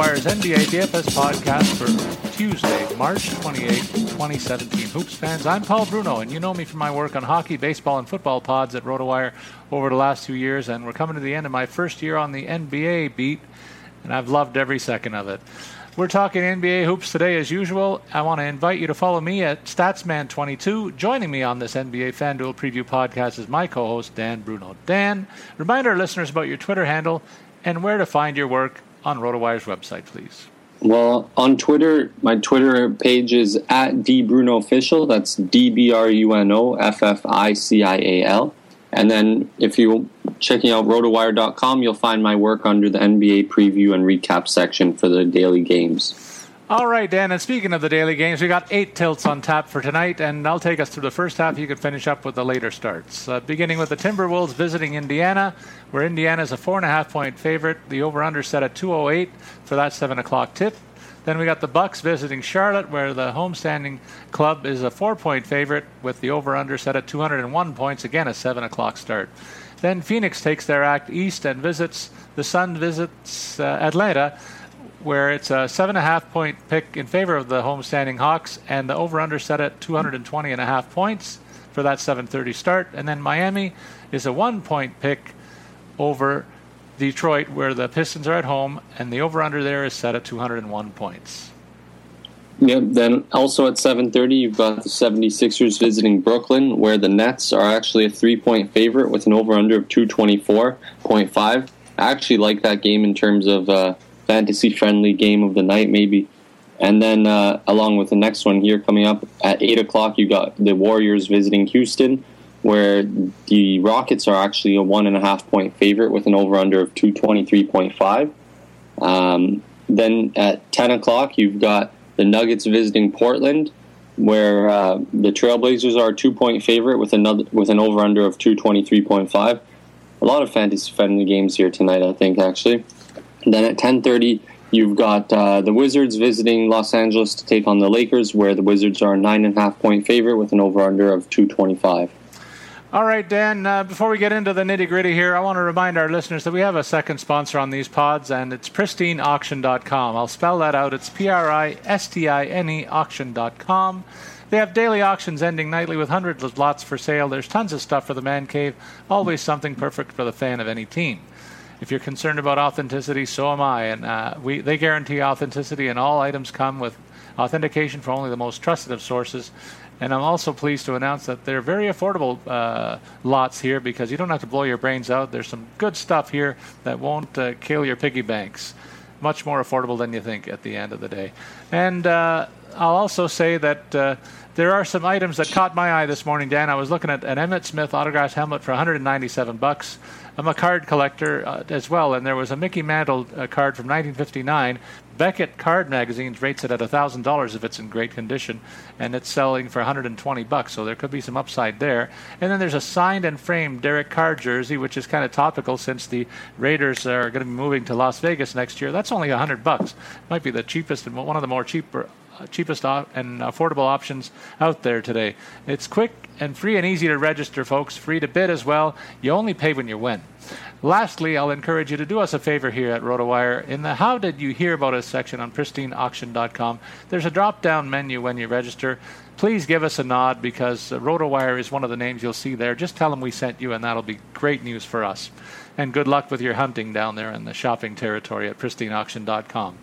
RotoWire's NBA DFS podcast for Tuesday, March 28, 2017. Hoops fans, I'm Paul Bruno, and you know me from my work on hockey, baseball, and football pods at RotoWire over the last two years, and we're coming to the end of my first year on the NBA beat, and I've loved every second of it. We're talking NBA hoops today as usual. I want to invite you to follow me at Statsman22. Joining me on this NBA FanDuel preview podcast is my co host, Dan Bruno. Dan, remind our listeners about your Twitter handle and where to find your work on RotoWire's website, please. Well, on Twitter, my Twitter page is at dbrunoofficial. That's D B R U N O F F I C I A L. And then if you're checking out rotowire.com, you'll find my work under the NBA preview and recap section for the daily games. All right, Dan. And speaking of the daily games, we got eight tilts on tap for tonight, and I'll take us through the first half. You can finish up with the later starts. Uh, beginning with the Timberwolves visiting Indiana, where Indiana is a four and a half point favorite. The over/under set at 208 for that seven o'clock tip. Then we got the Bucks visiting Charlotte, where the homestanding club is a four-point favorite, with the over/under set at 201 points. Again, a seven o'clock start. Then Phoenix takes their act east and visits the Sun visits uh, Atlanta where it's a seven and a half point pick in favor of the homestanding Hawks, and the over/under set at 220 and a half points for that 7:30 start. And then Miami is a one point pick over Detroit, where the Pistons are at home, and the over/under there is set at 201 points. Yep. Then also at 7:30, you've got the 76ers visiting Brooklyn, where the Nets are actually a three-point favorite with an over/under of 224.5. I actually like that game in terms of uh, fantasy friendly game of the night, maybe. And then, uh, along with the next one here coming up at 8 o'clock, you got the Warriors visiting Houston, where the Rockets are actually a one and a half point favorite with an over under of 223.5. Um, then at 10 o'clock, you've got the Nuggets visiting Portland, where uh, the Trailblazers are a two point favorite with another with an over under of 223.5. A lot of fantasy friendly games here tonight, I think, actually. Then at 10:30, you've got uh, the Wizards visiting Los Angeles to take on the Lakers, where the Wizards are a nine and a half point favorite with an over under of 225. All right, Dan, uh, before we get into the nitty gritty here, I want to remind our listeners that we have a second sponsor on these pods, and it's pristineauction.com. I'll spell that out. It's P R I S T I N E auction.com. They have daily auctions ending nightly with hundreds of lots for sale. There's tons of stuff for the man cave, always something perfect for the fan of any team. If you're concerned about authenticity, so am I. And uh, we, they guarantee authenticity, and all items come with authentication from only the most trusted of sources. And I'm also pleased to announce that they're very affordable uh, lots here because you don't have to blow your brains out. There's some good stuff here that won't uh, kill your piggy banks. Much more affordable than you think at the end of the day. And uh, I'll also say that uh, there are some items that caught my eye this morning, Dan. I was looking at an Emmitt Smith autographed helmet for 197 bucks. I'm a card collector uh, as well, and there was a Mickey Mantle uh, card from 1959. Beckett Card Magazines rates it at $1,000 if it's in great condition, and it's selling for 120 bucks, so there could be some upside there. And then there's a signed and framed Derek Carr jersey, which is kind of topical since the Raiders are going to be moving to Las Vegas next year. That's only 100 bucks. Might be the cheapest and one of the more cheaper cheapest and affordable options out there today. It's quick and free and easy to register, folks. Free to bid as well. You only pay when you win. Lastly, I'll encourage you to do us a favor here at RotoWire. In the How Did You Hear About Us section on pristineauction.com, there's a drop down menu when you register. Please give us a nod because uh, RotoWire is one of the names you'll see there. Just tell them we sent you, and that'll be great news for us. And good luck with your hunting down there in the shopping territory at pristineauction.com.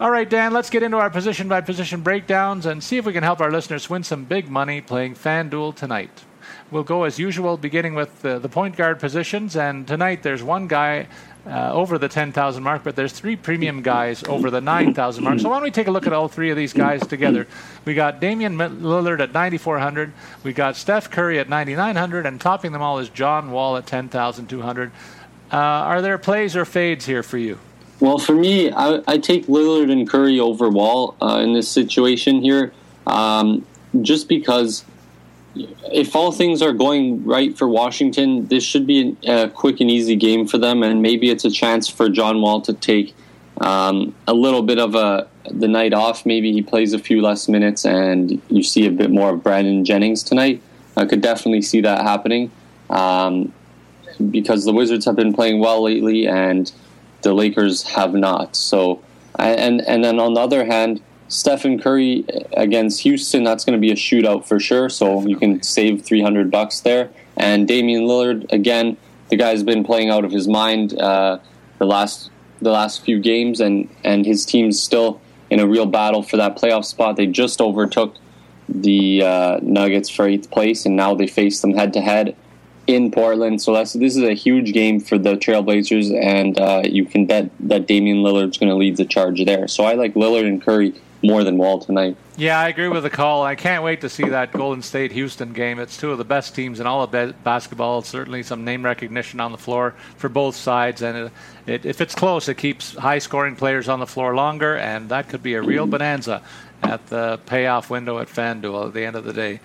All right, Dan, let's get into our position by position breakdowns and see if we can help our listeners win some big money playing FanDuel tonight. We'll go as usual, beginning with the, the point guard positions. And tonight there's one guy uh, over the 10,000 mark, but there's three premium guys over the 9,000 mark. So why don't we take a look at all three of these guys together? We got Damian Lillard at 9,400. We got Steph Curry at 9,900, and topping them all is John Wall at 10,200. Uh, are there plays or fades here for you? Well, for me, I, I take Lillard and Curry over Wall uh, in this situation here, um, just because if all things are going right for Washington, this should be a quick and easy game for them, and maybe it's a chance for John Wall to take um, a little bit of a the night off. Maybe he plays a few less minutes, and you see a bit more of Brandon Jennings tonight. I could definitely see that happening um, because the Wizards have been playing well lately, and the Lakers have not. So, and and then on the other hand, Stephen Curry against Houston, that's going to be a shootout for sure. So you can save 300 bucks there. And Damian Lillard, again, the guy's been playing out of his mind uh, the last the last few games, and and his team's still in a real battle for that playoff spot. They just overtook the uh, Nuggets for eighth place, and now they face them head to head in Portland. So that's this is a huge game for the Trailblazers, and uh, you can bet that Damian Lillard's going to lead the charge there. So I like Lillard and Curry more than Wall tonight. Yeah, I agree with the call. I can't wait to see that Golden State Houston game. It's two of the best teams in all of basketball. Certainly some name recognition on the floor for both sides, and it, it, if it's close, it keeps high scoring players on the floor longer, and that could be a real bonanza at the payoff window at FanDuel at the end of the day.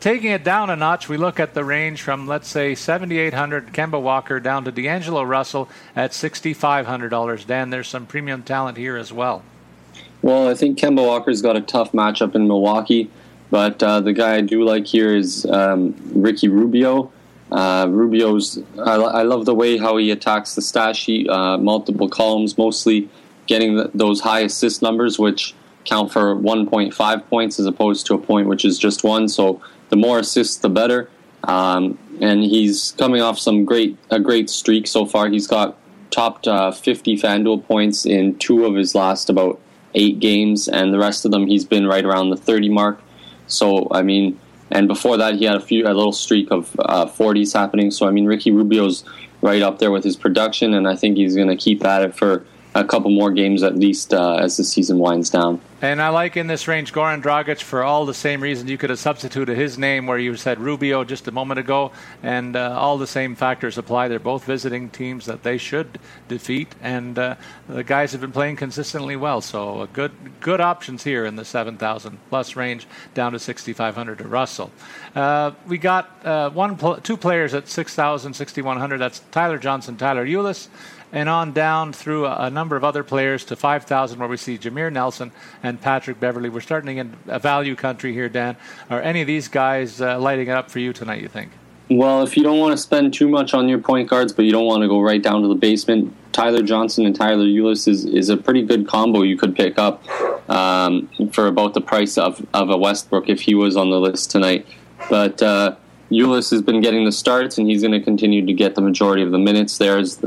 Taking it down a notch, we look at the range from, let's say, 7,800 Kemba Walker down to D'Angelo Russell at $6,500. Dan, there's some premium talent here as well. Well, I think Kemba Walker's got a tough matchup in Milwaukee, but uh, the guy I do like here is um, Ricky Rubio. Uh, Rubio's, I, I, love the way how he attacks the stat sheet, uh, multiple columns, mostly getting the, those high assist numbers, which count for 1.5 points as opposed to a point which is just one. So the more assists, the better. Um, and he's coming off some great a great streak so far. He's got topped uh, 50 FanDuel points in two of his last about eight games, and the rest of them he's been right around the 30 mark. So I mean, and before that he had a few a little streak of uh, 40s happening. So I mean, Ricky Rubio's right up there with his production, and I think he's going to keep at it for a couple more games at least uh, as the season winds down. And I like in this range Goran Dragic for all the same reasons. You could have substituted his name where you said Rubio just a moment ago, and uh, all the same factors apply. They're both visiting teams that they should defeat, and uh, the guys have been playing consistently well. So good good options here in the 7,000 plus range down to 6,500 to Russell. Uh, we got uh, one pl- two players at 6,000, 6,100. That's Tyler Johnson, Tyler Ulis and on down through a, a number of other players to 5,000, where we see Jameer Nelson and Patrick Beverley. We're starting in a value country here, Dan. Are any of these guys uh, lighting it up for you tonight, you think? Well, if you don't want to spend too much on your point guards, but you don't want to go right down to the basement, Tyler Johnson and Tyler Ulis is, is a pretty good combo you could pick up um, for about the price of, of a Westbrook if he was on the list tonight. But uh, Ulis has been getting the starts, and he's going to continue to get the majority of the minutes there, as,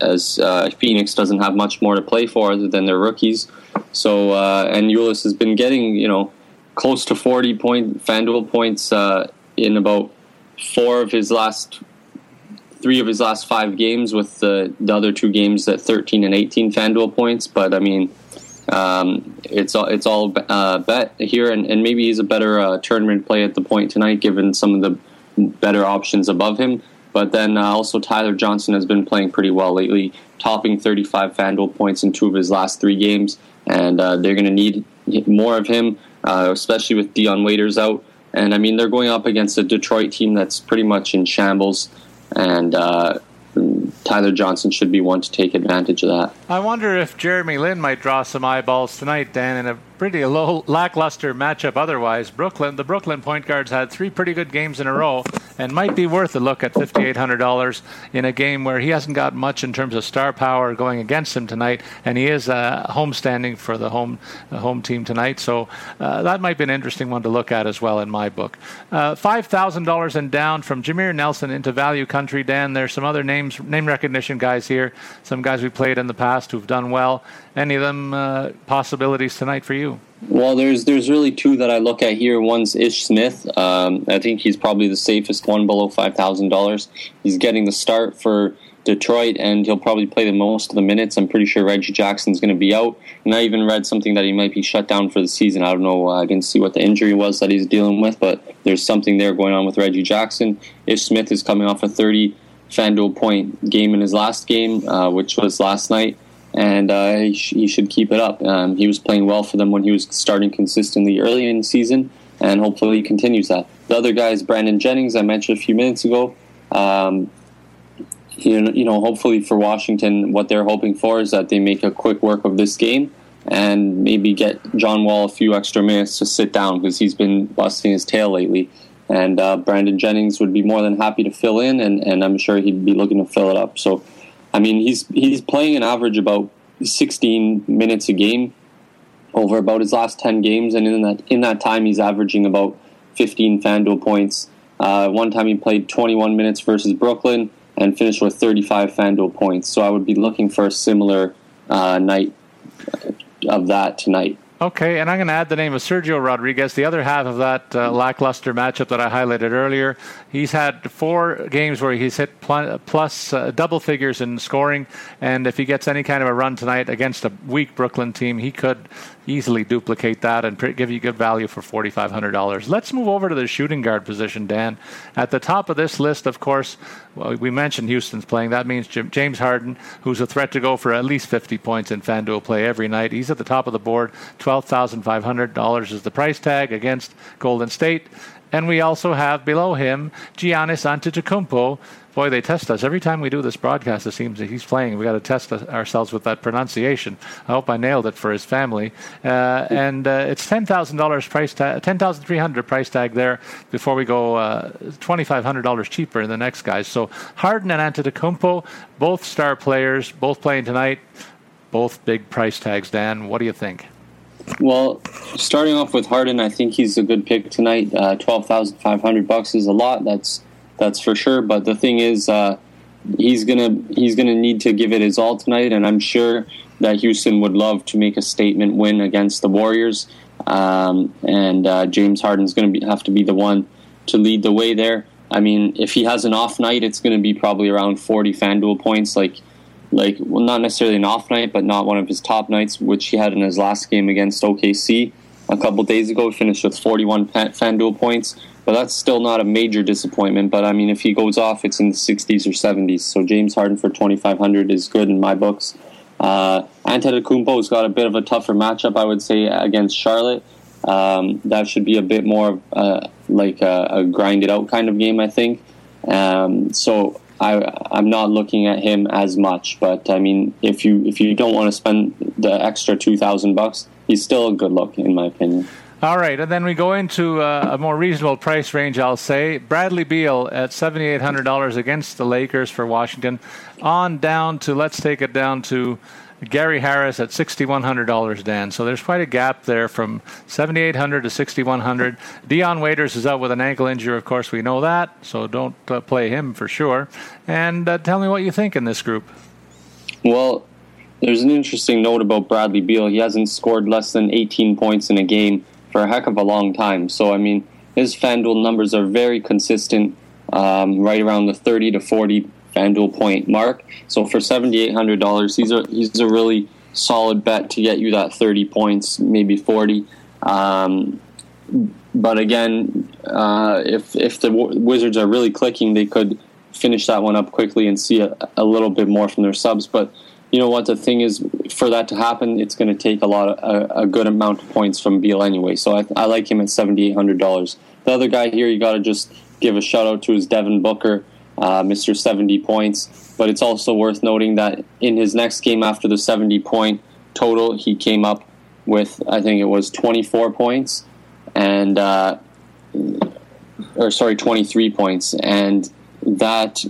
as uh, Phoenix doesn't have much more to play for other than their rookies. So, uh, and Ulis has been getting, you know, close to 40 point FanDuel points uh, in about four of his last, three of his last five games, with the, the other two games at 13 and 18 FanDuel points. But I mean, um, it's all it's all uh, bet here, and, and maybe he's a better uh, tournament play at the point tonight, given some of the better options above him. But then uh, also Tyler Johnson has been playing pretty well lately, topping 35 FanDuel points in two of his last three games, and uh, they're going to need more of him, uh, especially with Dion Waiters out. And I mean, they're going up against a Detroit team that's pretty much in shambles, and uh, Tyler Johnson should be one to take advantage of that. I wonder if Jeremy Lin might draw some eyeballs tonight, Dan, in a pretty a low, lackluster matchup otherwise. Brooklyn, the Brooklyn point guards had three pretty good games in a row and might be worth a look at $5,800 in a game where he hasn't got much in terms of star power going against him tonight, and he is uh, homestanding for the home uh, home team tonight. So uh, that might be an interesting one to look at as well in my book. Uh, $5,000 and down from Jameer Nelson into value country. Dan, there's some other names, name recognition guys here, some guys we played in the past who've done well. Any of them uh, possibilities tonight for you? Well, there's there's really two that I look at here. One's Ish Smith. Um, I think he's probably the safest one below five thousand dollars. He's getting the start for Detroit, and he'll probably play the most of the minutes. I'm pretty sure Reggie Jackson's going to be out, and I even read something that he might be shut down for the season. I don't know. I didn't see what the injury was that he's dealing with, but there's something there going on with Reggie Jackson. Ish Smith is coming off a 30 FanDuel point game in his last game, uh, which was last night and uh, he, sh- he, should keep it up. Um, he was playing well for them when he was starting consistently early in the season, and hopefully he continues that. The other guy is Brandon Jennings, I mentioned a few minutes ago. Um, you, know, you know, hopefully for Washington, what they're hoping for is that they make a quick work of this game and maybe get John Wall a few extra minutes to sit down because he's been busting his tail lately. And uh, Brandon Jennings would be more than happy to fill in, and, and I'm sure he'd be looking to fill it up. So I mean, he's he's playing an average about 16 minutes a game over about his last 10 games, and in that in that time, he's averaging about 15 FanDuel points. Uh, one time, he played 21 minutes versus Brooklyn and finished with 35 FanDuel points. So I would be looking for a similar uh, night of that tonight. Okay, and I'm going to add the name of Sergio Rodriguez, the other half of that uh, lackluster matchup that I highlighted earlier. He's had four games where he's hit pl- plus uh, double figures in scoring, and if he gets any kind of a run tonight against a weak Brooklyn team, he could easily duplicate that and give you good value for $4,500. Let's move over to the shooting guard position, Dan. At the top of this list, of course, well, we mentioned Houston's playing. That means James Harden, who's a threat to go for at least 50 points in FanDuel play every night. He's at the top of the board. $12,500 is the price tag against Golden State. And we also have below him Giannis Antetokounmpo, boy, they test us every time we do this broadcast. It seems that he's playing. We got to test ourselves with that pronunciation. I hope I nailed it for his family. Uh, and uh, it's ten thousand dollars price tag, ten thousand three hundred price tag there before we go uh, twenty five hundred dollars cheaper in the next guys. So Harden and Antetokounmpo, both star players, both playing tonight, both big price tags. Dan, what do you think? Well, starting off with Harden, I think he's a good pick tonight. Uh, Twelve thousand five hundred bucks is a lot. That's that's for sure. But the thing is, uh, he's gonna he's gonna need to give it his all tonight, and I'm sure that Houston would love to make a statement win against the Warriors. Um, and uh, James Harden's going to have to be the one to lead the way there. I mean, if he has an off night, it's going to be probably around 40 FanDuel points, like like well, not necessarily an off night, but not one of his top nights, which he had in his last game against OKC a couple days ago. Finished with 41 FanDuel points but that's still not a major disappointment. But I mean, if he goes off, it's in the 60s or 70s. So James Harden for 2,500 is good in my books. Uh, Antetokounmpo's got a bit of a tougher matchup, I would say, against Charlotte. Um, that should be a bit more uh, like a, a grinded out kind of game, I think. Um, so I, I'm not looking at him as much. But I mean, if you if you don't want to spend the extra two thousand bucks, he's still a good look in my opinion. All right, and then we go into uh, a more reasonable price range, I'll say. Bradley Beal at $7,800 against the Lakers for Washington. On down to, let's take it down to Gary Harris at $6,100, Dan. So there's quite a gap there from 7,800 to 6,100. Dion Waiters is out with an ankle injury, of course, we know that, so don't uh, play him for sure. And uh, tell me what you think in this group. Well, there's an interesting note about Bradley Beal. He hasn't scored less than 18 points in a game for a heck of a long time. So, I mean, his FanDuel numbers are very consistent, um, right around the 30 to 40 FanDuel point mark. So for $7,800, he's a, he's a really solid bet to get you that 30 points, maybe 40. Um, but again, uh, if if the Wizards are really clicking, they could finish that one up quickly and see a, a, little bit more from their subs. But you know what? The thing is, for that to happen, it's going to take a lot of a, a, good amount of points from Beal anyway. So I, I like him at seventy eight hundred dollars. The other guy here, you got to just give a shout out to is Devin Booker uh, Mr. 70 points. But it's also worth noting that in his next game after the 70 point total, he came up with, I think it was 24 points, and, uh, or sorry, 23 points. And that,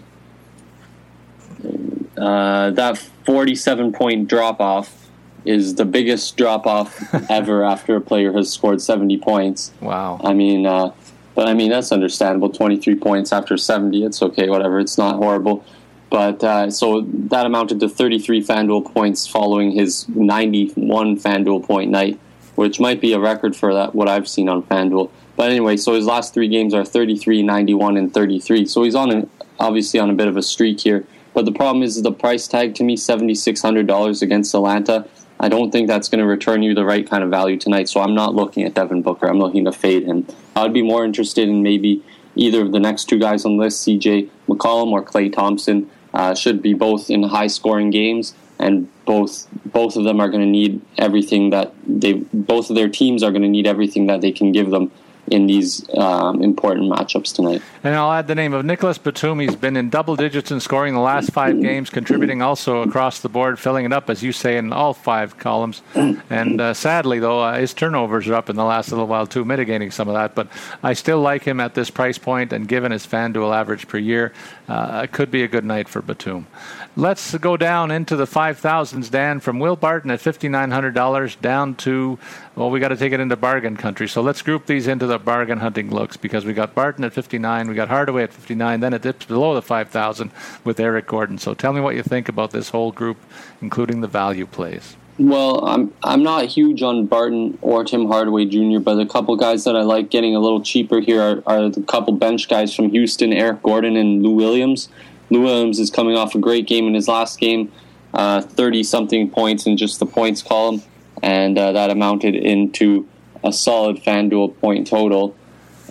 uh, that 47 point drop off is the biggest drop off ever after a player has scored 70 points. Wow. I mean, uh, but I mean, that's understandable. 23 points after 70, it's okay, whatever. It's not horrible. But uh, so that amounted to 33 FanDuel points following his 91 FanDuel point night, which might be a record for that what I've seen on FanDuel. But anyway, so his last three games are 33, 91, and 33. So he's on an, obviously on a bit of a streak here. But the problem is the price tag to me, $7,600 against Atlanta. I don't think that's going to return you the right kind of value tonight. So I'm not looking at Devin Booker. I'm looking to fade him. I'd be more interested in maybe either of the next two guys on the list, CJ McCollum or Klay Thompson. Uh, should be both in high scoring games, and both both of them are going to need everything that they both of their teams are going to need everything that they can give them in these um, important matchups tonight. And I'll add the name of Nicolas Batum. He's been in double digits in scoring the last five games, contributing also across the board, filling it up, as you say, in all five columns. And uh, sadly, though, uh, his turnovers are up in the last little while, too, mitigating some of that. But I still like him at this price point, and given his FanDuel average per year, uh, it could be a good night for Batum. Let's go down into the 5,000s, Dan, from Will Barton at $5,900 down to, well, we got to take it into bargain country. So let's group these into the bargain hunting looks because we got Barton at 59, we got Hardaway at 59, then it dips below the 5,000 with Eric Gordon. So tell me what you think about this whole group, including the value plays. Well, I'm I'm not huge on Barton or Tim Hardaway Jr., but a couple guys that I like getting a little cheaper here are, are the couple bench guys from Houston, Eric Gordon and Lou Williams. Lou Williams is coming off a great game in his last game, thirty uh, something points in just the points column, and uh, that amounted into a solid FanDuel point total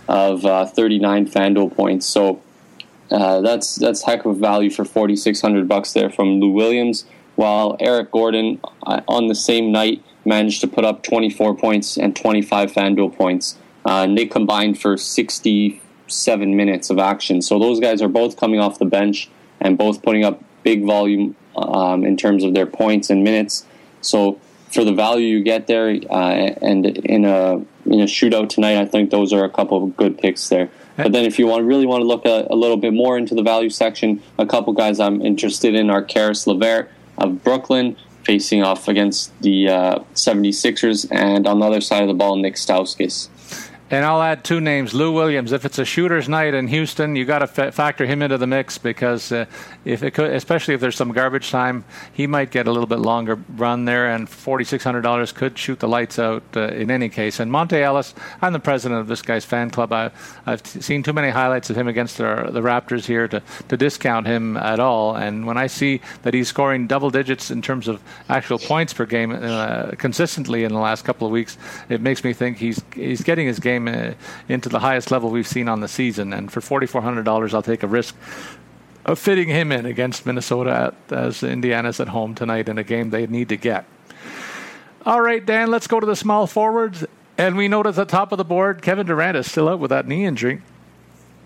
of uh, thirty nine FanDuel points. So uh, that's that's heck of a value for forty six hundred bucks there from Lou Williams. While Eric Gordon uh, on the same night managed to put up twenty four points and twenty five FanDuel points. And they combined for sixty seven minutes of action. So those guys are both coming off the bench and both putting up big volume um, in terms of their points and minutes. So for the value you get there, uh, and in a in a shootout tonight, I think those are a couple of good picks there. But then, if you want really want to look a, a little bit more into the value section, a couple guys I'm interested in are Caris LeVert of Brooklyn, facing off against the uh, 76ers, and on the other side of the ball, Nick Stauskas. And I'll add two names: Lou Williams. If it's a shooter's night in Houston, you got to fa- factor him into the mix because uh, if it could, especially if there's some garbage time, he might get a little bit longer run there. And forty six hundred dollars could shoot the lights out uh, in any case. And Monta Ellis, I'm the president of this guy's fan club. I, have t- seen too many highlights of him against the, the Raptors here to, to discount him at all. And when I see that he's scoring double digits in terms of actual points per game uh, consistently in the last couple of weeks, it makes me think he's he's getting his game game uh, into the highest level we've seen on the season. And for $4,400, I'll take a risk of fitting him in against Minnesota at, as Indiana's at home tonight in a game they need to get. All right, Dan, let's go to the small forwards. And we note at the top of the board, Kevin Durant is still out with that knee injury.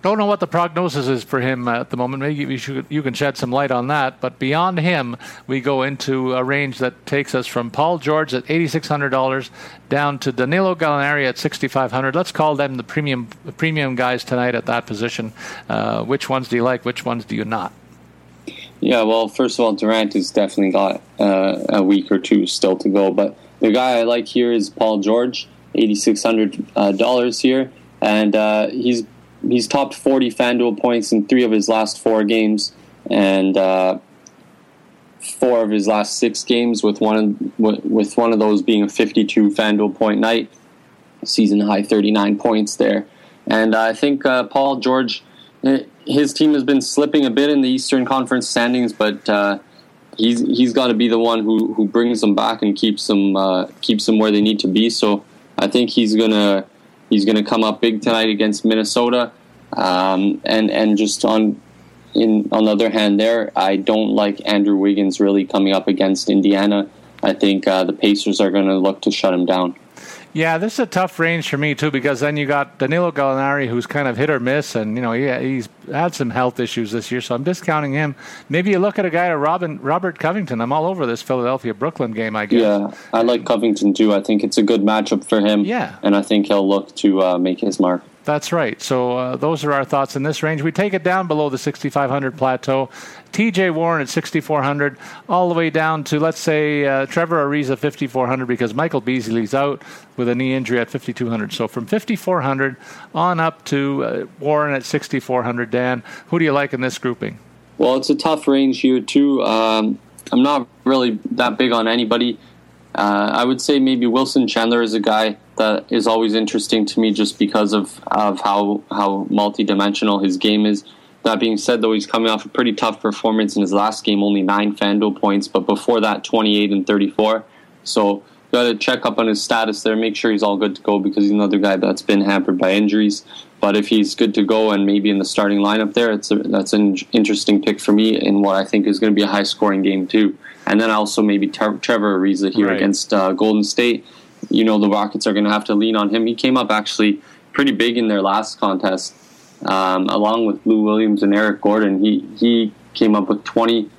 Don't know what the prognosis is for him at the moment. Maybe you, should, you can shed some light on that. But beyond him, we go into a range that takes us from Paul George at $8,600 down to Danilo Gallinari at $6,500. Let's call them the premium premium guys tonight at that position. Uh, which ones do you like? Which ones do you not? Yeah, well, first of all, Durant has definitely got uh, a week or two still to go. But the guy I like here is Paul George, eighty six hundred uh, dollars here, and uh, he's he's topped forty FanDuel points in three of his last four games, and uh, four of his last six games, with one with one of those being a fifty two FanDuel point night, season high thirty nine points there, and I think uh, Paul George his team has been slipping a bit in the Eastern Conference standings, but uh, he's he's got to be the one who, who brings them back and keeps them uh, keeps them where they need to be. So I think he's gonna he's gonna come up big tonight against Minnesota, um, and and just on in on the other hand, there I don't like Andrew Wiggins really coming up against Indiana. I think uh, the Pacers are going to look to shut him down. Yeah, this is a tough range for me too because then you got Danilo Gallinari, who's kind of hit or miss, and you know he, he's had some health issues this year, so I'm discounting him. Maybe you look at a guy like Robin Robert Covington. I'm all over this Philadelphia Brooklyn game. I guess. Yeah, I like Covington too. I think it's a good matchup for him. Yeah, and I think he'll look to uh, make his mark. That's right. So uh, those are our thoughts in this range. We take it down below the 6,500 plateau. T.J. Warren at 6,400, all the way down to let's say uh, Trevor Ariza 5,400 because Michael Beasley's out with a knee injury at 5,200. So from 5,400 on up to uh, Warren at 6,400. Dan, who do you like in this grouping? Well, it's a tough range here too. Um, I'm not really that big on anybody. Uh, I would say maybe Wilson Chandler is a guy that is always interesting to me just because of, of how how multidimensional his game is. That being said, though, he's coming off a pretty tough performance in his last game, only nine FanDuel points, but before that, 28 and 34. So, got to check up on his status there, make sure he's all good to go because he's another guy that's been hampered by injuries. But if he's good to go and maybe in the starting lineup there, it's a, that's an interesting pick for me in what I think is going to be a high scoring game, too. And then also maybe Trevor Ariza here right. against uh, Golden State you know the Rockets are going to have to lean on him. He came up actually pretty big in their last contest, um, along with Lou Williams and Eric Gordon. He he came up with 20,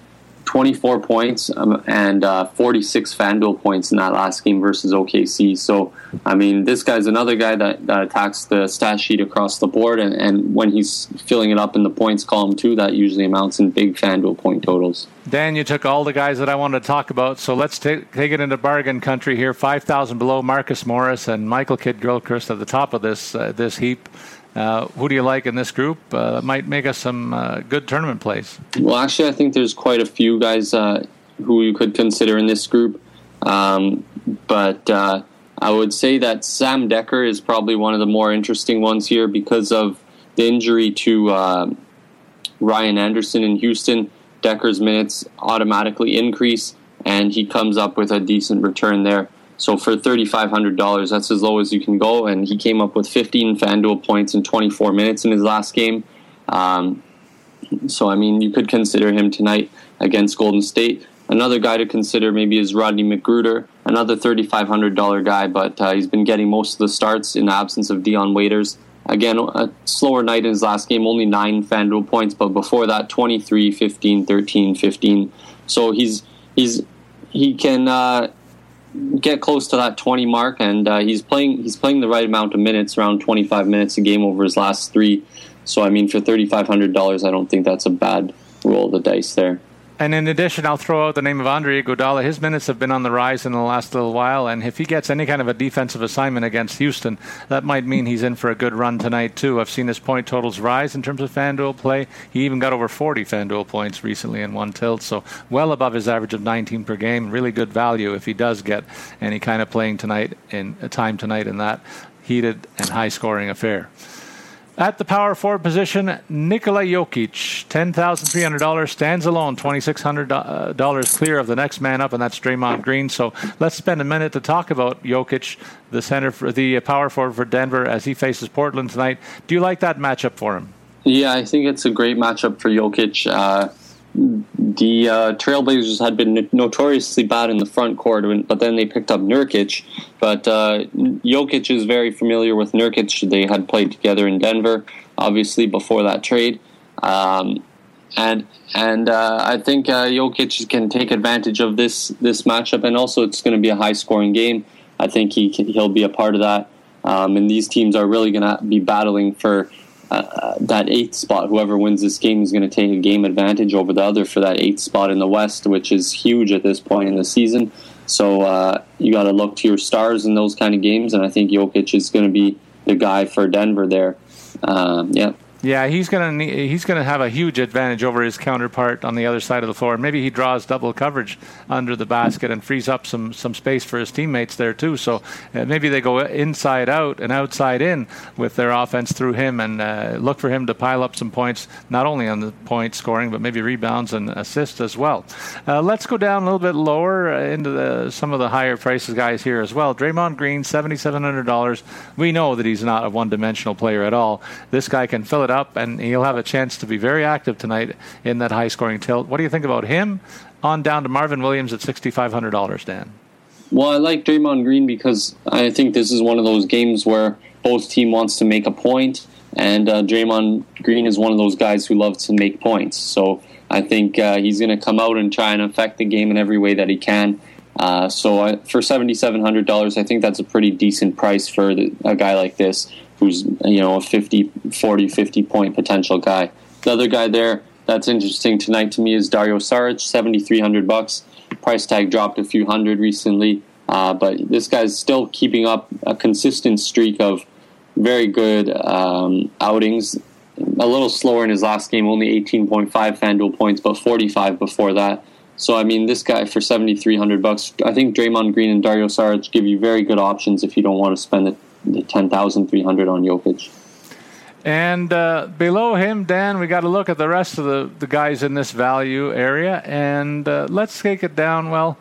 24 points um, and uh, 46 FanDuel points in that last game versus OKC. So, I mean, this guy's another guy that, that attacks the stat sheet across the board, and, and when he's filling it up in the points column too, that usually amounts in big FanDuel point totals. Dan, you took all the guys that I wanted to talk about, so let's take, take it into bargain country here. 5,000 below Marcus Morris and Michael Kidd Gilchrist at the top of this, uh, this heap. Uh, who do you like in this group? Uh, might make us some uh, good tournament plays. Well, actually, I think there's quite a few guys uh, who you could consider in this group, um, but uh, I would say that Sam Dekker is probably one of the more interesting ones here because of the injury to Ryan Anderson in Houston. Dekker's minutes automatically increase, and he comes up with a decent return there. So for $3,500, that's as low as you can go. And he came up with 15 FanDuel points in 24 minutes in his last game. Um, so, I mean, you could consider him tonight against Golden State. Another guy to consider maybe is Rodney McGruder, another $3,500 guy, but uh, he's been getting most of the starts in the absence of Dion Waiters. Again, a slower night in his last game, only nine FanDuel points, but before that, 23, 15, 13, 15. So he's he's he can uh, get close to that 20 mark, and uh, he's playing he's playing the right amount of minutes, around 25 minutes a game over his last three. So I mean, for $3,500, I don't think that's a bad roll of the dice there. And in addition, I'll throw out the name of Andre Iguodala. His minutes have been on the rise in the last little while, and if he gets any kind of a defensive assignment against Houston, that might mean he's in for a good run tonight too. I've seen his point totals rise in terms of FanDuel play. He even got over 40 FanDuel points recently in one tilt, so well above his average of 19 per game. Really good value if he does get any kind of playing tonight in time tonight in that heated and high-scoring affair. At the power forward position, Nikola Jokic, $10,300, stands alone, $2,600 clear of the next man up, and that's Draymond Green. So let's spend a minute to talk about Jokic, the center for the power forward for Denver, as he faces Portland tonight. Do you like that matchup for him? Yeah, I think it's a great matchup for Jokic. Uh, the uh, Trailblazers had been notoriously bad in the front court, but then they picked up Nurkic. But uh, Jokic is very familiar with Nurkic. They had played together in Denver, obviously before that trade, um, and and uh, I think uh, Jokic can take advantage of this this matchup, and also it's going to be a high scoring game. I think he can, he'll be a part of that, um, and these teams are really going to be battling for uh, that eighth spot. Whoever wins this game is going to take a game advantage over the other for that eighth spot in the West, which is huge at this point in the season. So uh, you got to look to your stars in those kind of games, and I think Jokic is going to be the guy for Denver there. Um, yeah. Yeah, he's gonna he's gonna have a huge advantage over his counterpart on the other side of the floor. Maybe he draws double coverage under the basket and frees up some some space for his teammates there too. So uh, maybe they go inside out and outside in with their offense through him and uh, look for him to pile up some points, not only on the point scoring but maybe rebounds and assists as well. Uh, let's go down a little bit lower uh, into the, some of the higher prices guys here as well. Draymond Green, seventy seven hundred dollars. We know that he's not a one dimensional player at all. This guy can fill up, and he'll have a chance to be very active tonight in that high scoring tilt. What do you think about him? On down to Marvin Williams at $6,500, Dan. Well, I like Draymond Green because I think this is one of those games where both team wants to make a point, and uh, Draymond Green is one of those guys who loves to make points. So I think uh, he's going to come out and try and affect the game in every way that he can. Uh, so I, for seventy seven hundred dollars, I think that's a pretty decent price for the, a guy like this who's you know a 50, 40, 50 point potential guy. The other guy there that's interesting tonight to me is Dario Saric, seventy three hundred bucks. Price tag dropped a few hundred recently, uh, but this guy's still keeping up a consistent streak of very good um, outings. A little slower in his last game, only eighteen point five FanDuel points, but forty five before that. So I mean, this guy for seventy three hundred bucks, I think Draymond Green and Dario Saric give you very good options if you don't want to spend the 10,300 on Jokic. And uh, below him, Dan, we got to look at the rest of the, the guys in this value area. And uh, let's take it down. Well,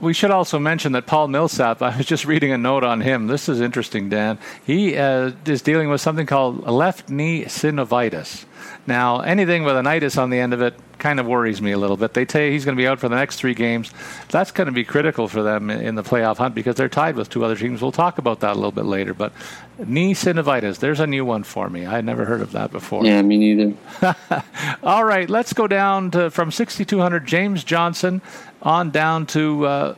we should also mention that Paul Millsap, I was just reading a note on him. This is interesting, Dan. He uh, is dealing with something called left knee synovitis. Now, anything with an itis on the end of it kind of worries me a little bit. They say he's going to be out for the next three games. That's going to be critical for them in the playoff hunt because they're tied with two other teams. We'll talk about that a little bit later. But knee synovitis, there's a new one for me. I had never heard of that before. Yeah, me neither. All right, let's go down to from 6,200 James Johnson on down to. Uh,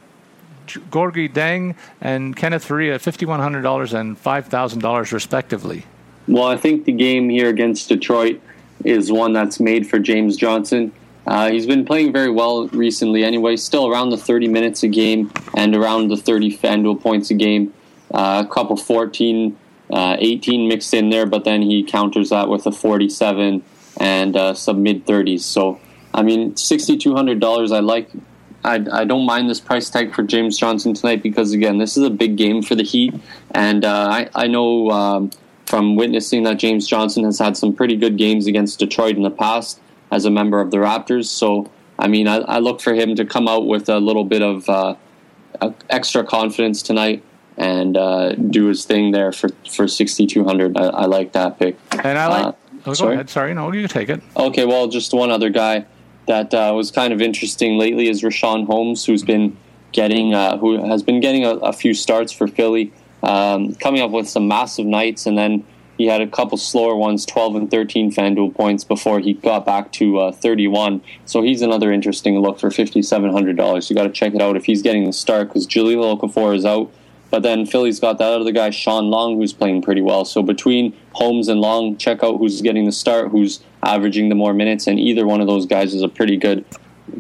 Dieng and Kenneth Faried $5,100 and $5,000 respectively. Well, I think the game here against Detroit is one that's made for James Johnson. Uh, he's been playing very well recently anyway, still around the 30 minutes a game and around the 30 FanDuel points a game. Uh, a couple 14, uh, 18 mixed in there, but then he counters that with a 47 and uh, some mid 30s. So, I mean, $6,200, I like. I, I don't mind this price tag for James Johnson tonight because, again, this is a big game for the Heat. And uh, I, I know um, from witnessing that James Johnson has had some pretty good games against Detroit in the past as a member of the Raptors. So, I mean, I, I look for him to come out with a little bit of uh, extra confidence tonight and uh, do his thing there for for 6200 I, I like that pick. And i like uh, oh, sorry? ahead. Sorry no you take it. Okay well just one other guy that uh, was kind of interesting lately is Richaun Holmes who's been getting uh, who has been getting a, a few starts for Philly um, coming up with some massive nights, and then he had a couple slower ones, 12 and 13 FanDuel points before he got back to uh, 31. So he's another interesting look for $5,700. You got to check it out if he's getting the start because Jahlil Okafor is out. But then Philly's got that other guy, Shawn Long, who's playing pretty well. So between Holmes and Long, check out who's getting the start, who's averaging the more minutes, and either one of those guys is a pretty good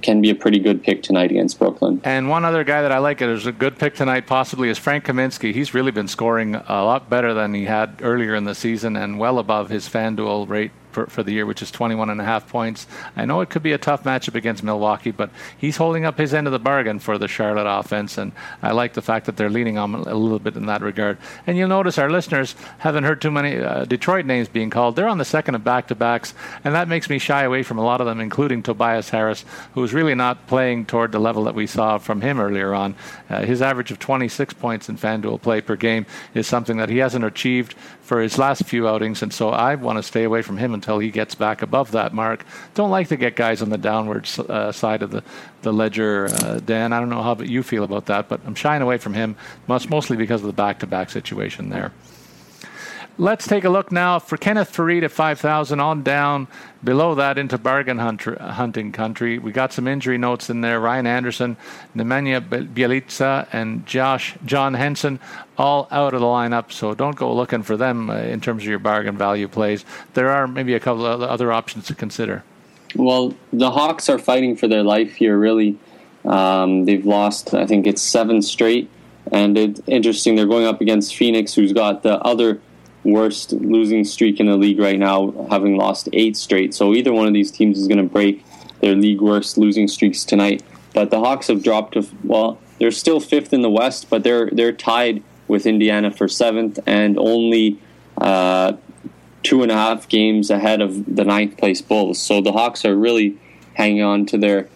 can be a pretty good pick tonight against Brooklyn. And one other guy that I like as a good pick tonight possibly is Frank Kaminsky. He's really been scoring a lot better than he had earlier in the season and well above his FanDuel rate for, for the year, which is 21 and a half points. I know it could be a tough matchup against Milwaukee, but he's holding up his end of the bargain for the Charlotte offense, and I like the fact that they're leaning on a little bit in that regard. And you'll notice our listeners haven't heard too many uh, Detroit names being called. They're on the second of back-to-backs, and that makes me shy away from a lot of them, including Tobias Harris, who's really not playing toward the level that we saw from him earlier on. Uh, his average of 26 points in FanDuel play per game is something that he hasn't achieved for his last few outings, and so I want to stay away from him until he gets back above that mark. Don't like to get guys on the downward uh, side of the, the ledger, uh, Dan. I don't know how you feel about that, but I'm shying away from him, most, mostly because of the back to back situation there. Let's take a look now for Kenneth Faried at 5,000 on down. Below that into bargain hunting country. We got some injury notes in there. Ryan Anderson, Nemanja Bjelica, and Josh John Henson all out of the lineup. So don't go looking for them uh, in terms of your bargain value plays. There are maybe a couple of other options to consider. Well, the Hawks are fighting for their life here, really. Um, they've lost, I think it's seven straight. And it's interesting, they're going up against Phoenix, who's got the other worst losing streak in the league right now, having lost eight straight. So either one of these teams is going to break their league worst losing streaks tonight. But the Hawks have dropped to well, they're still fifth in the West, but they're they're tied with Indiana for seventh and only uh, two and a half games ahead of the ninth place Bulls. So the Hawks are really hanging on to their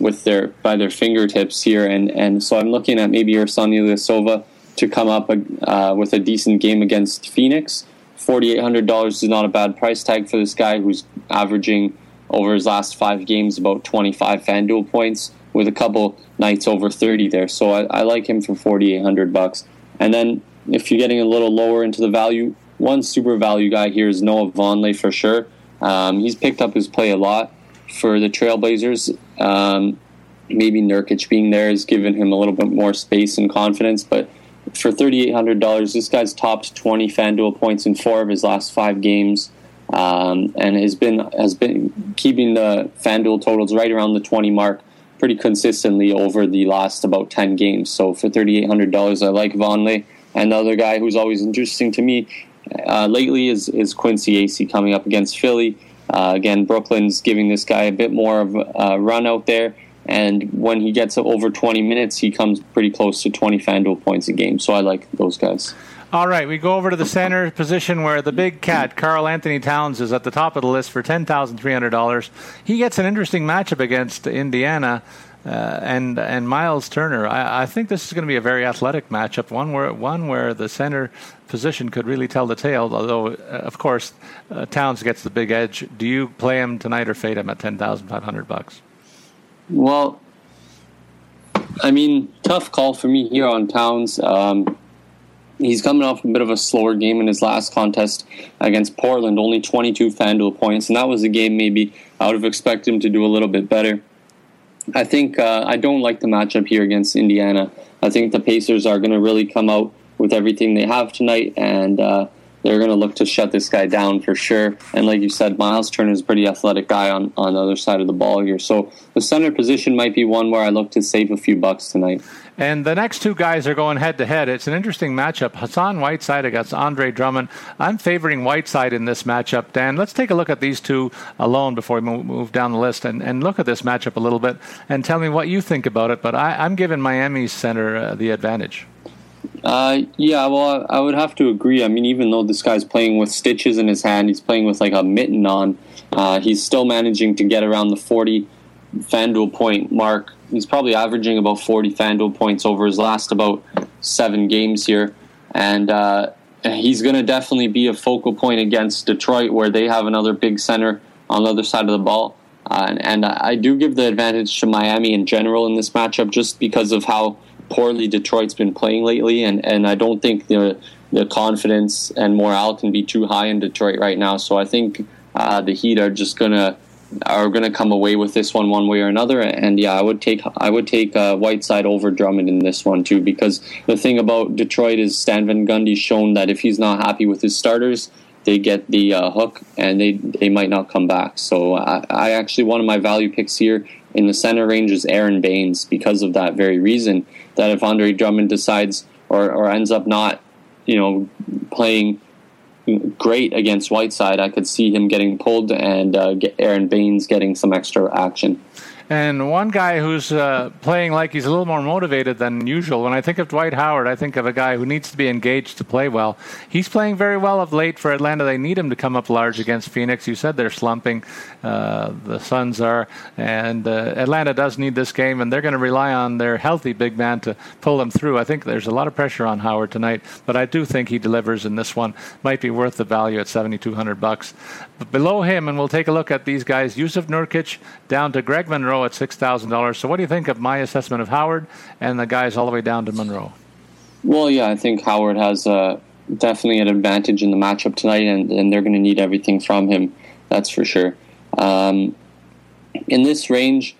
with their by their fingertips here, and and so I'm looking at maybe Ersan Ilyasova to come up uh, with a decent game against Phoenix. $4,800 is not a bad price tag for this guy who's averaging over his last five games about 25 FanDuel points with a couple nights over 30 there. So I, I like him for 4,800 bucks. And then if you're getting a little lower into the value, one super value guy here is Noah Vonleh for sure. Um, he's picked up his play a lot for the Trailblazers. Um, maybe Nurkic being there has given him a little bit more space and confidence, but for $3,800. This guy's topped 20 FanDuel points in four of his last five games, um, and has been has been keeping the FanDuel totals right around the 20 mark pretty consistently over the last about 10 games. So for $3,800, I like the other guy who's always interesting to me uh, lately is, is Quincy Acy coming up against Philly. Uh, again, Brooklyn's giving this guy a bit more of a run out there. And when he gets over 20 minutes, he comes pretty close to 20 FanDuel points a game. So I like those guys. All right, we go over to the center position where the big cat, Karl-Anthony Towns, is at the top of the list for $10,300. He gets an interesting matchup against Indiana. Uh, and and Miles Turner. I, I, think this is going to be a very athletic matchup, one where one where the center position could really tell the tale. Although, uh, of course, uh, Towns gets the big edge. Do you play him tonight or fade him at ten thousand five hundred bucks? Well, I mean, tough call for me here on Towns. Um, he's coming off a bit of a slower game in his last contest against Portland, only 22 FanDuel points, and that was a game maybe I would have expected him to do a little bit better. I think uh, I don't like the matchup here against Indiana. I think the Pacers are going to really come out with everything they have tonight, and uh, they're going to look to shut this guy down for sure. And like you said, Miles Turner is a pretty athletic guy on, on the other side of the ball here. So the center position might be one where I look to save a few bucks tonight. And the next two guys are going head to head. It's an interesting matchup. Hassan Whiteside against Andre Drummond. I'm favoring Whiteside in this matchup. Dan, let's take a look at these two alone before we move down the list and, and look at this matchup a little bit and tell me what you think about it. But I, am giving Miami's center uh, the advantage. Uh, yeah, well, I would have to agree. I mean, even though this guy's playing with stitches in his hand, he's playing with like a mitten on. Uh, he's still managing to get around the 40 FanDuel point mark. He's probably averaging about 40 FanDuel points over his last about seven games here. And uh, he's going to definitely be a focal point against Detroit, where they have another big center on the other side of the ball. Uh, and, and I do give the advantage to Miami in general in this matchup just because of how poorly Detroit's been playing lately, and, and I don't think the the confidence and morale can be too high in Detroit right now. So I think uh, the Heat are just gonna are gonna come away with this one one way or another. And yeah, I would take I would take uh, Whiteside over Drummond in this one too, because the thing about Detroit is Stan Van Gundy's shown that if he's not happy with his starters, they get the uh, hook and they they might not come back. So I, I actually one of my value picks here in the center range is Aron Baynes because of that very reason. That if Andre Drummond decides or, or ends up not, you know, playing great against Whiteside, I could see him getting pulled and uh, get Aron Baynes getting some extra action. And one guy who's uh, playing like he's a little more motivated than usual. When I think of Dwight Howard, I think of a guy who needs to be engaged to play well. He's playing very well of late for Atlanta. They need him to come up large against Phoenix. You said they're slumping. Uh, the Suns are, and uh, Atlanta does need this game, and they're going to rely on their healthy big man to pull them through. I think there's a lot of pressure on Howard tonight, but I do think he delivers in this one. Might be worth the value at 7,200 bucks. Below him, and we'll take a look at these guys: Jusuf Nurkic down to Greg Monroe at $6,000. So, what do you think of my assessment of Howard and the guys all the way down to Monroe? Well, yeah, I think Howard has a definitely an advantage in the matchup tonight, and, and they're going to need everything from him. That's for sure. Um, in this range,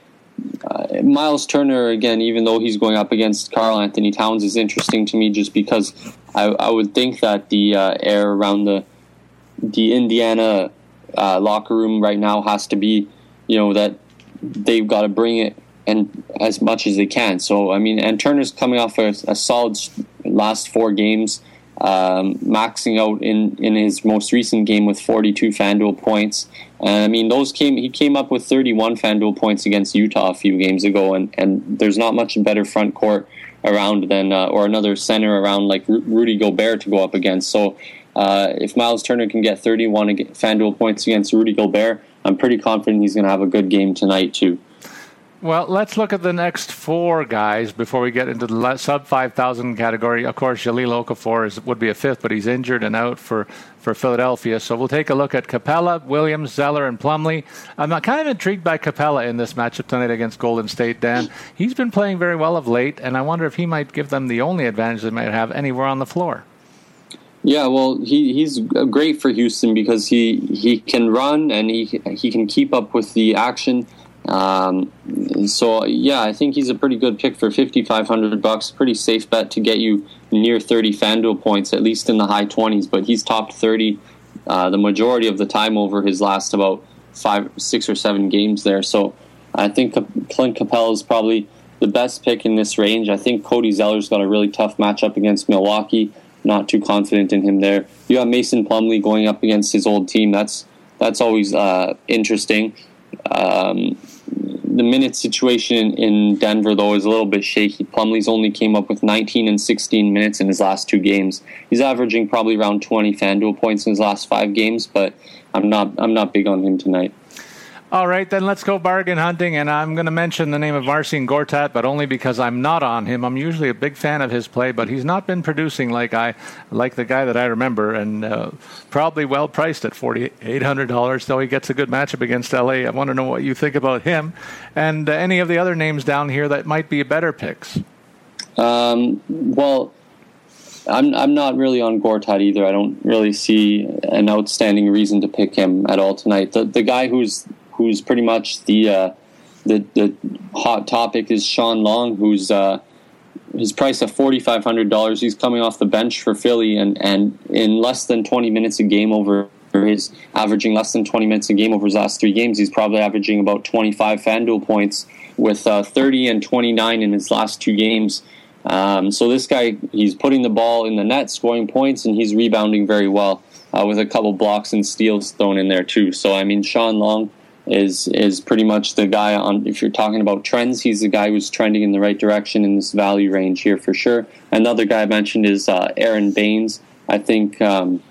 uh, Miles Turner again, even though he's going up against Karl-Anthony Towns, is interesting to me just because I, I would think that the uh, air around the the Indiana uh, locker room right now has to be, you know, that they've got to bring it and as much as they can. So I mean, and Turner's coming off a, a solid last four games um, maxing out in, in his most recent game with 42 FanDuel points. And I mean, those came he came up with 31 FanDuel points against Utah a few games ago, and, and there's not much better front court around than uh, or another center around like Rudy Gobert to go up against. So uh, if Miles Turner can get 31 FanDuel points against Rudy Gobert, I'm pretty confident he's going to have a good game tonight too. Well, let's look at the next four guys before we get into the sub 5,000 category. Of course, Jahlil Okafor is, would be a fifth, but he's injured and out for, for Philadelphia. So we'll take a look at Capela, Williams, Zeller, and Plumlee. I'm kind of intrigued by Capela in this matchup tonight against Golden State, Dan. He's been playing very well of late, and I wonder if he might give them the only advantage they might have anywhere on the floor. Yeah, well, he, he's great for Houston because he, he can run and he he can keep up with the action um, so yeah, I think he's a pretty good pick for fifty five hundred bucks. Pretty safe bet to get you near thirty FanDuel points, at least in the high twenties. But he's topped thirty uh, the majority of the time over his last about five, six or seven games there. So I think Clint Capela is probably the best pick in this range. I think Cody Zeller's got a really tough matchup against Milwaukee. Not too confident in him there. You have Mason Plumlee going up against his old team. That's that's always uh, interesting. Um, the minute situation in Denver, though, is a little bit shaky. Plumlee's only came up with 19 and 16 minutes in his last two games. He's averaging probably around 20 FanDuel points in his last five games, but I'm not I'm not big on him tonight. All right, then let's go bargain hunting. And I'm going to mention the name of Marcin Gortat, but only because I'm not on him. I'm usually a big fan of his play, but he's not been producing like I like the guy that I remember, and uh, probably well priced at forty eight hundred dollars. Though he gets a good matchup against LA. I want to know what you think about him, and uh, any of the other names down here that might be better picks. Um, well. I'm I'm not really on Gortat either. I don't really see an outstanding reason to pick him at all tonight. The the guy who's who's pretty much the uh, the the hot topic is Shawn Long, who's uh, his price of forty five hundred dollars. He's coming off the bench for Philly, and and in less than twenty minutes a game over his averaging less than 20 minutes a game over his last three games. He's probably averaging about 25 FanDuel points with uh, 30 and 29 in his last two games. Um, so this guy, he's putting the ball in the net, scoring points, and he's rebounding very well uh, with a couple blocks and steals thrown in there too. So I mean, Shawn Long is is pretty much the guy on. If you're talking about trends, he's the guy who's trending in the right direction in this value range here for sure. Another guy I mentioned is uh, Aron Baynes. I think um,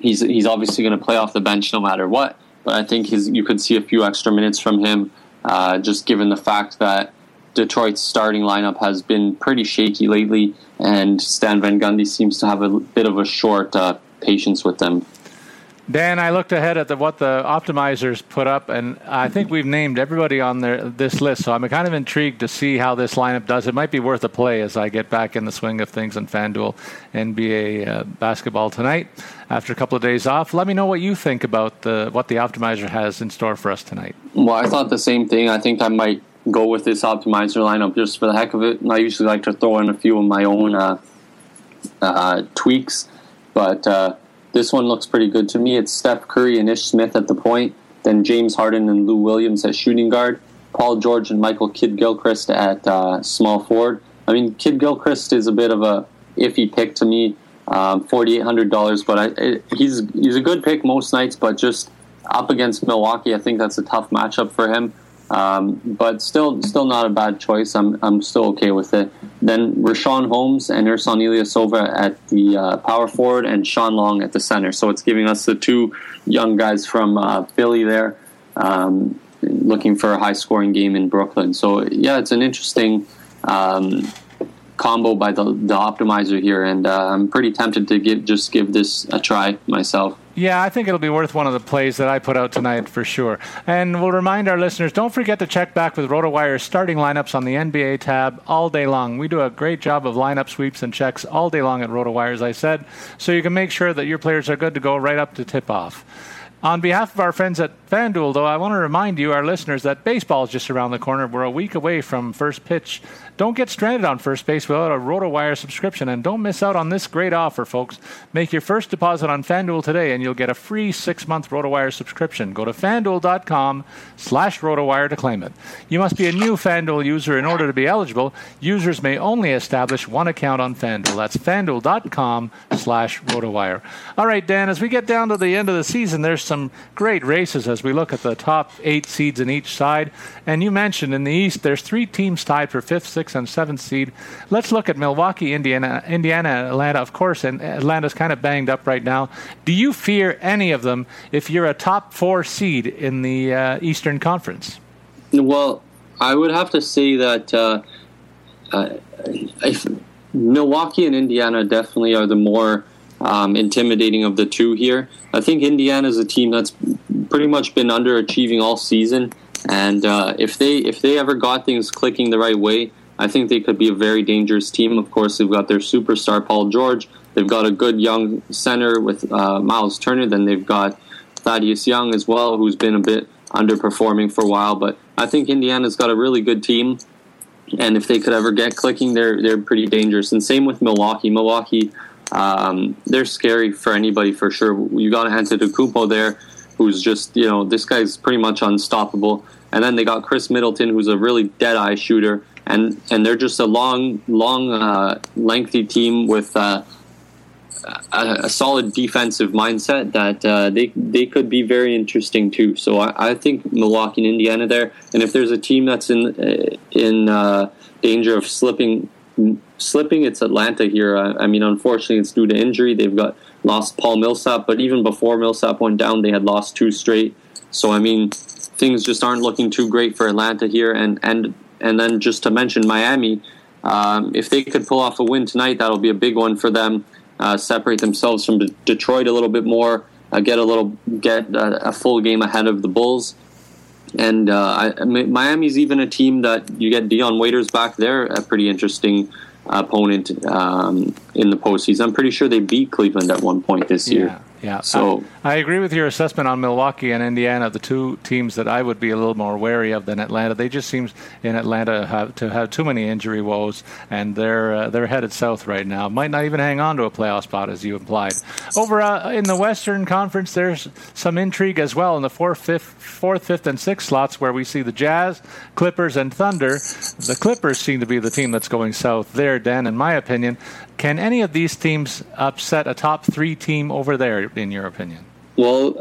he's he's obviously going to play off the bench no matter what. But I think his you could see a few extra minutes from him, uh, just given the fact that Detroit's starting lineup has been pretty shaky lately, and Stan Van Gundy seems to have a bit of a short uh, patience with them. Dan, I looked ahead at the, what the optimizers put up, and I think we've named everybody on their, this list. So I'm kind of intrigued to see how this lineup does. It might be worth a play as I get back in the swing of things in FanDuel NBA uh, basketball tonight after a couple of days off. Let me know what you think about the, what the optimizer has in store for us tonight. Well, I thought the same thing. I think I might go with this optimizer lineup just for the heck of it. And I usually like to throw in a few of my own uh, uh, tweaks, but uh, this one looks pretty good to me. It's Steph Curry and Ish Smith at the point, then James Harden and Lou Williams at shooting guard, Paul George and Michael Kidd Gilchrist at uh, small forward. I mean, Kidd Gilchrist is a bit of a iffy pick to me, um, forty eight hundred dollars, but I, it, he's he's a good pick most nights, but just up against Milwaukee, I think that's a tough matchup for him. Um, but still, still not a bad choice. I'm, I'm still okay with it. Then Richaun Holmes and Ersan Ilyasova at the uh, power forward, and Shawn Long at the center. So it's giving us the two young guys from uh, Philly there, um, looking for a high scoring game in Brooklyn. So yeah, it's an interesting, um, combo by the the optimizer here, and uh, I'm pretty tempted to give just give this a try myself. Yeah, I think it'll be worth one of the plays that I put out tonight for sure. And we'll remind our listeners don't forget to check back with RotoWire's starting lineups on the NBA tab all day long. We do a great job of lineup sweeps and checks all day long at RotoWire, as I said, so you can make sure that your players are good to go right up to tip off. On behalf of our friends at FanDuel, though, I want to remind you, our listeners, that baseball is just around the corner. We're a week away from first pitch don't get stranded on first base without a RotoWire subscription, and don't miss out on this great offer, folks. Make your first deposit on FanDuel today, and you'll get a free six-month RotoWire subscription. Go to FanDuel.com slash RotoWire to claim it. You must be a new FanDuel user in order to be eligible. Users may only establish one account on FanDuel. That's FanDuel.com slash RotoWire. All right, Dan, as we get down to the end of the season, there's some great races as we look at the top eight seeds in each side. And you mentioned in the East, there's three teams tied for fifth, sixth, sixth and seventh seed. Let's look at Milwaukee, Indiana, Indiana, Atlanta. Of course, and Atlanta's kind of banged up right now. Do you fear any of them if you're a top four seed in the uh, Eastern Conference? Well, I would have to say that uh, uh, Milwaukee and Indiana definitely are the more um, intimidating of the two here. I think Indiana is a team that's pretty much been underachieving all season, and uh, if they if they ever got things clicking the right way, I think they could be a very dangerous team. Of course, they've got their superstar Paul George. They've got a good young center with uh, Miles Turner. Then they've got Thaddeus Young as well, who's been a bit underperforming for a while. But I think Indiana's got a really good team, and if they could ever get clicking, they're they're pretty dangerous. And same with Milwaukee. Milwaukee, um, they're scary for anybody for sure. You got Antetokounmpo there, who's just you know this guy's pretty much unstoppable. And then they got Khris Middleton, who's a really dead eye shooter and and they're just a long, long, uh, lengthy team with uh, a, a, solid defensive mindset that uh, they they could be very interesting too. So I, I, think Milwaukee and Indiana there, and if there's a team that's in uh, in uh, danger of slipping slipping, it's Atlanta here. I, I, mean, unfortunately, it's due to injury. They've got lost Paul Millsap, but even before Millsap went down, they had lost two straight. So I mean, things just aren't looking too great for Atlanta here, and and and then just to mention Miami, um, if they could pull off a win tonight, that'll be a big one for them. Uh, separate themselves from Detroit a little bit more, uh, get a little get a, a, full game ahead of the Bulls. And uh, I, Miami's even a team that you get Dion Waiters back there, a pretty interesting opponent um, in the postseason. I'm pretty sure they beat Cleveland at one point this yeah. year. Yeah. So I, I, agree with your assessment on Milwaukee and Indiana, the two teams that I would be a little more wary of than Atlanta. They just seem in Atlanta have, to have too many injury woes, and they're uh, they're headed south right now. Might not even hang on to a playoff spot, as you implied. Over uh, in the Western Conference, there's some intrigue as well in the fourth, fifth, fourth, fifth, and sixth slots, where we see the Jazz, Clippers, and Thunder. The Clippers seem to be the team that's going south there, Dan. In my opinion, can any of these teams upset a top three team over there, in your opinion? Well,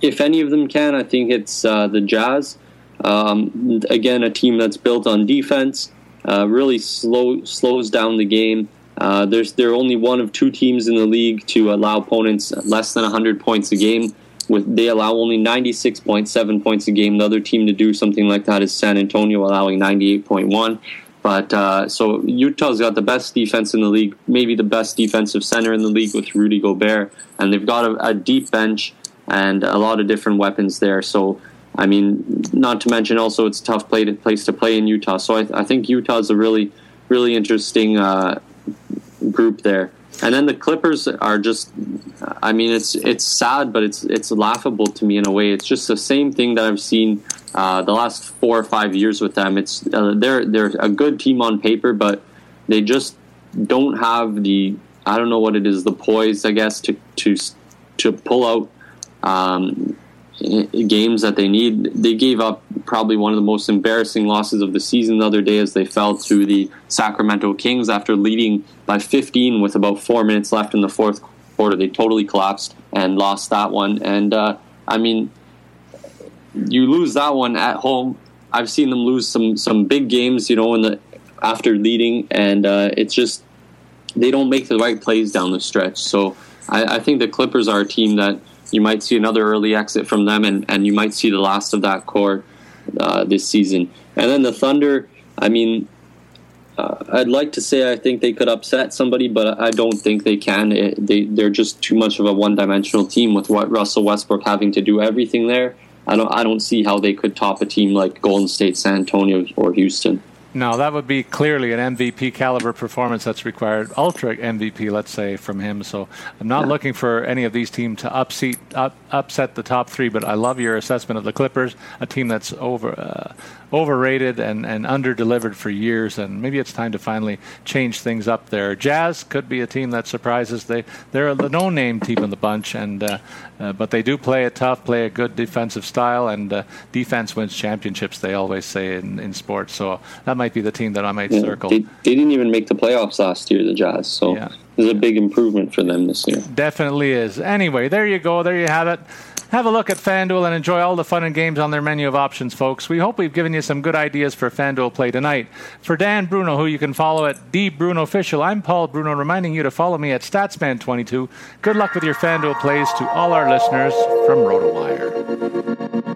if any of them can, I think it's uh, the Jazz. Um, again, a team that's built on defense, uh, really slow slows down the game. Uh, there's they're only one of two teams in the league to allow opponents less than 100 points a game. With they allow only 96.7 points a game. The other team to do something like that is San Antonio, allowing 98.1. But uh, so Utah's got the best defense in the league, maybe the best defensive center in the league with Rudy Gobert, and they've got a, a deep bench and a lot of different weapons there. So I mean, not to mention also it's a tough play to, place to play in Utah. So I, I think Utah's a really, really interesting uh, group there. And then the Clippers are just, I mean, it's it's sad, but it's it's laughable to me in a way. It's just the same thing that I've seen uh, the last four or five years with them. It's uh, they're they're a good team on paper, but they just don't have the I don't know what it is the poise I guess to to to pull out um, games that they need. They gave up probably one of the most embarrassing losses of the season the other day as they fell to the Sacramento Kings after leading by 15 with about four minutes left in the fourth quarter. They totally collapsed and lost that one. And uh, I mean you lose that one at home. I've seen them lose some some big games, you know, in the after leading, and uh, it's just they don't make the right plays down the stretch. So I, I, think the Clippers are a team that you might see another early exit from them, and, and you might see the last of that core uh, this season. And then the Thunder, I mean, uh, I'd like to say I think they could upset somebody, but I don't think they can. It, they they're just too much of a one-dimensional team with what Russell Westbrook having to do everything there. I don't I don't see how they could top a team like Golden State, San Antonio, or Houston. No, that would be clearly an MVP caliber performance that's required, ultra MVP, let's say, from him. So I'm not looking for any of these teams to upset, up, upset the top three, but I love your assessment of the Clippers, a team that's over uh, overrated and, and under delivered for years, and maybe it's time to finally change things up there. Jazz could be a team that surprises. They they're the no name team in the bunch, and uh, uh, but they do play it tough, play a good defensive style, and uh, defense wins championships. They always say in, in sports, so that might be the team that I might yeah, circle. They, they, didn't even make the playoffs last year, the Jazz. So. Yeah. There's a big improvement for them this year. Definitely is. Anyway, there you go. There you have it. Have a look at FanDuel and enjoy all the fun and games on their menu of options, folks. We hope we've given you some good ideas for FanDuel play tonight. For Dan Bruno, who you can follow at DBrunoOfficial, I'm Paul Bruno, reminding you to follow me at StatsMan22. Good luck with your FanDuel plays to all our listeners from RotoWire.